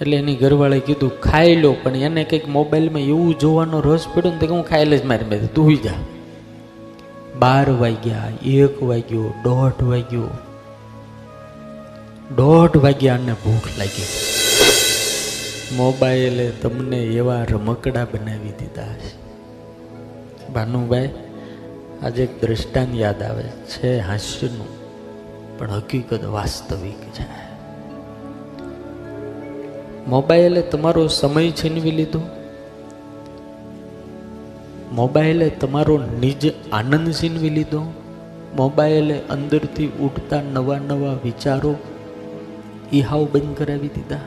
એટલે એની ઘરવાળાએ કીધું, ખાઈ લો. પણ એને કંઈક મોબાઈલમાં એવું જોવાનો રસ પડ્યો ને તો હું ખાઈ લઈશ મારી મેં. તું જા. બાર વાગ્યા, એક વાગ્યો, દોઢ વાગ્યો. દોઢ વાગ્યા અને ભૂખ લાગી. મોબાઈલે તમને એવા રમકડા બનાવી દીધા છે. ભાનુભાઈ, આજે એક દ્રષ્ટાંત યાદ આવે છે હાસ્યનું, પણ હકીકત વાસ્તવિક છે. મોબાઈલે તમારો સમય છીનવી લીધો? મોબાઈલે તમારો નિજ આનંદ છીનવી લીધો? મોબાઈલે અંદરથી ઉઠતા નવા નવા વિચારો એ હાવ બંધ કરાવી દીધા?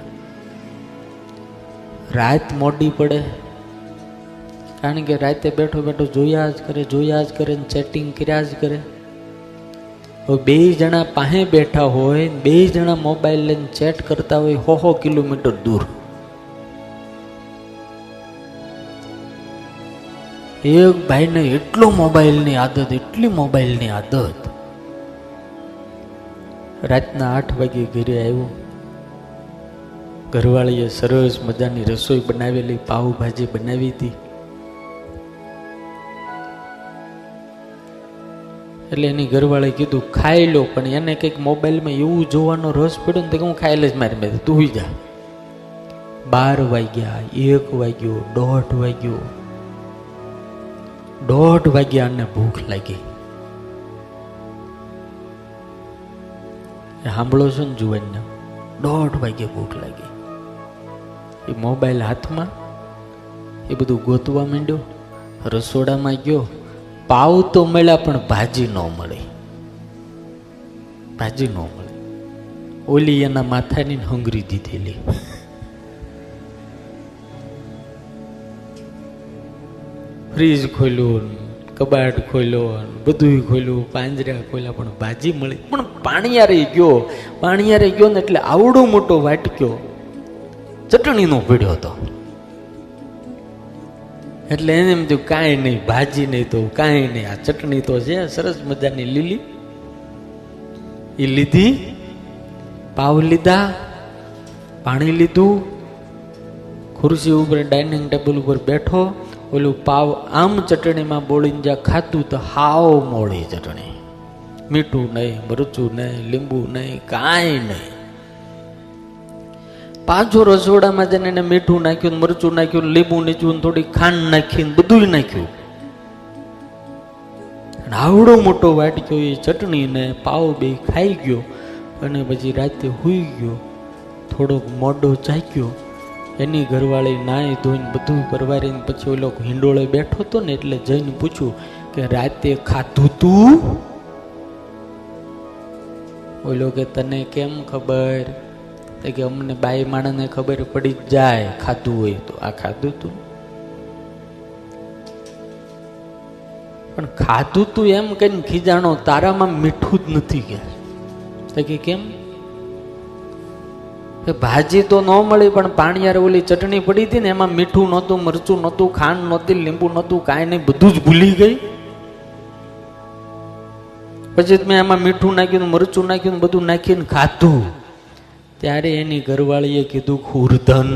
રાત મોડી પડે, કારણ કે રાતે બેઠો બેઠો જોયા જ કરે, જોયા જ કરે ચેટિંગ કર્યા જ કરે. હવે બે જણા પાસે બેઠા હોય, બે જણા મોબાઈલ લઈને ચેટ કરતા હોય, હો હો, કિલોમીટર દૂર. એક ભાઈને એટલો મોબાઈલની આદત, એટલી મોબાઈલની આદત. રાતના આઠ વાગે ઘરે આવ્યો. ઘરવાળીએ સરસ મજાની રસોઈ બનાવેલી, પાઉભાજી બનાવી હતી. એટલે એની ઘરવાળાએ કીધું, ખાઈ લો. પણ એને કંઈક મોબાઈલમાં એવું જોવાનો રસ પડ્યો ને તો હું ખાઈ લઈશ મારી મેં. તું જા. બાર વાગ્યા, એક વાગ્યો, દોઢ વાગ્યો. દોઢ વાગ્યા અને ભૂખ લાગી. સાંભળો છો ને જુવાનને? દોઢ વાગે ભૂખ લાગી. એ મોબાઈલ હાથમાં, એ બધું ગોતવા માંડ્યો, રસોડામાં ગયો પાવ તો મળ્યા પણ ભાજી ન મળે. ભાજી ન મળે. ઓલી એના માથાની હંગરી દીધેલી. ફ્રીજ ખોલ્યું કબાટ ખોલ્યો બધું ખોલ્યું, પાંજરા ખોલ્યા, પણ ભાજી મળી. પણ પાણીયારે ગયો પાણીયારે ગયો ને એટલે આવડો મોટો વાટક્યો. ચટણીનો પીડ્યો હતો. એટલે એને એમ થયું, કાંઈ નહીં, ભાજી નહીં તો, કાંઈ નહીં, આ ચટણી તો છે, સરસ મજાની લીલી. એ લીધી, પાવ લીધા, પાણી લીધું, ખુરશી ઉપર ડાઇનિંગ ટેબલ ઉપર બેઠો, ઓલું પાવ આમ ચટણીમાં બોળીને જ્યાં ખાતું તો હાવ મોળી ચટણી. મીઠું નહીં, મરચું નહીં, લીંબુ નહીં, કાંઈ નહીં. પાછો રસોડામાં જઈને એને મીઠું નાખ્યું, મરચું નાખ્યું, લીંબુ નીચું, થોડી ખાંડ નાખી બધું નાખ્યું. આવડો મોટો વાટક્યો એ ચટણીને પાવ બે ખાઈ ગયો અને પછી રાતે હુઈ ગયો. થોડોક મોડો જાગ્યો એની ઘરવાળી નાઈ ધોઈને બધું પરવારીને પછી ઓલો હિંડોળે બેઠો હતો ને એટલે જઈને પૂછ્યું કે રાતે ખાધું તું? ઓલો કે તને કેમ ખબર? તો કે અમને બાઈ માણસને ખબર પડી જાય, ખાધું હોય તો. આ ખાધું તું? પણ ખાધું તું એમ કઈ ખીજાણો તારામાં મીઠું જ નથી કે. તો કે કેમ? ભાજી તો ન મળી, પણ પાણીયાર ઓલી ચટણી પડી હતી ને, એમાં મીઠું નહોતું, મરચું નહોતું, ખાંડ નહોતી, લીંબુ નહોતું, કાંઈ નહીં, બધું જ ભૂલી ગઈ. પછી મેં એમાં મીઠું નાખ્યું મરચું નાખ્યું બધું નાખીને ખાધું. ત્યારે એની ઘરવાળીએ કીધું, ખુરધન,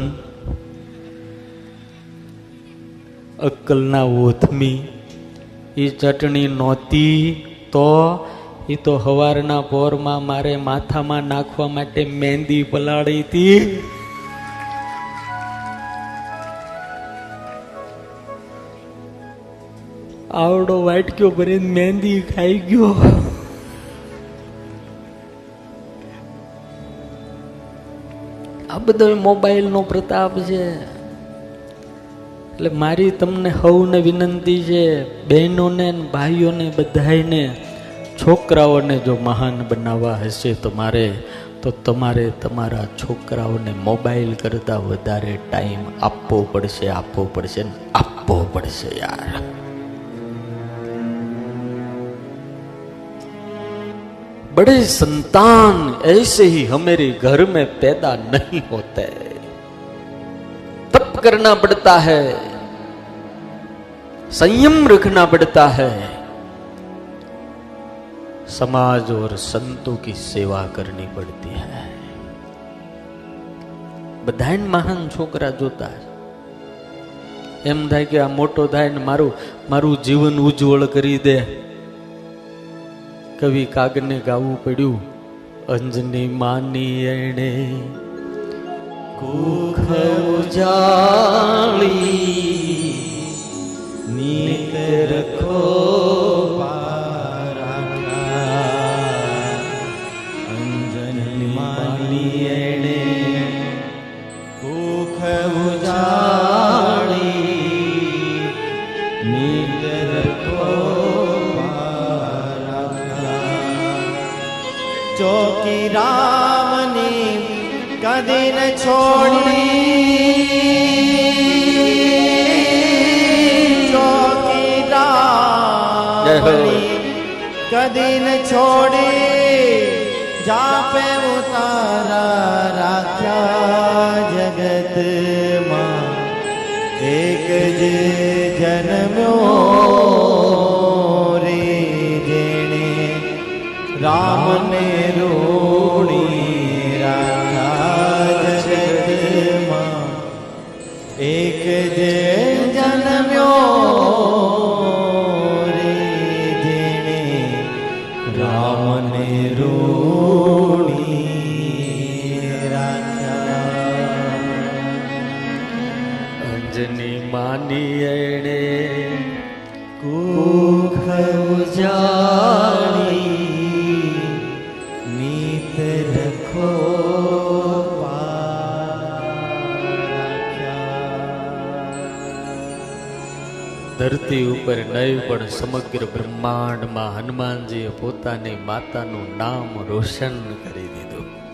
અક્કલના ઓથમી એ ચટણી નહોતી તો એ તો હવારના પોરમાં મારે માથામાં નાખવા માટે મહેંદી પલાળી હતી આવડો વાટક્યો ભરીને મહેંદી ખાઈ ગયો. બધો મોબાઈલનો પ્રતાપ છે. એટલે મારી તમને હવને વિનંતી છે, બહેનોને ભાઈઓને બધાને છોકરાઓને જો મહાન બનાવવા હશે તમારે, તો તમારે તમારા છોકરાઓને મોબાઈલ કરતાં વધારે ટાઈમ આપવો પડશે આપવો પડશે આપવો પડશે યાર. बड़े संतान ऐसे ही हमारे घर में पैदा नहीं होते तप करना पड़ता है संयम रखना पड़ता है समाज और संतों की सेवा करनी पड़ती है બધાને મહાન છોકરા જોતા હશે. એમ થાય કે આ મોટો થાય ને મારું મારું જીવન ઉજ્જવળ કરી દે કવિ કાગને ગાવું પડ્યું અંજની માની એણે. કુખ ઉજાળી રખો અંજની માની जो कि राम कदी न छोड़ी जो कि राम कदी न छोड़ी जा पे उतारा राख्या। માની એણે કુખ નીત રખો ધરતી ઉપર નહીં પણ સમગ્ર બ્રહ્માંડમાં હનુમાનજીએ પોતાની માતાનું નામ રોશન કરી દીધું.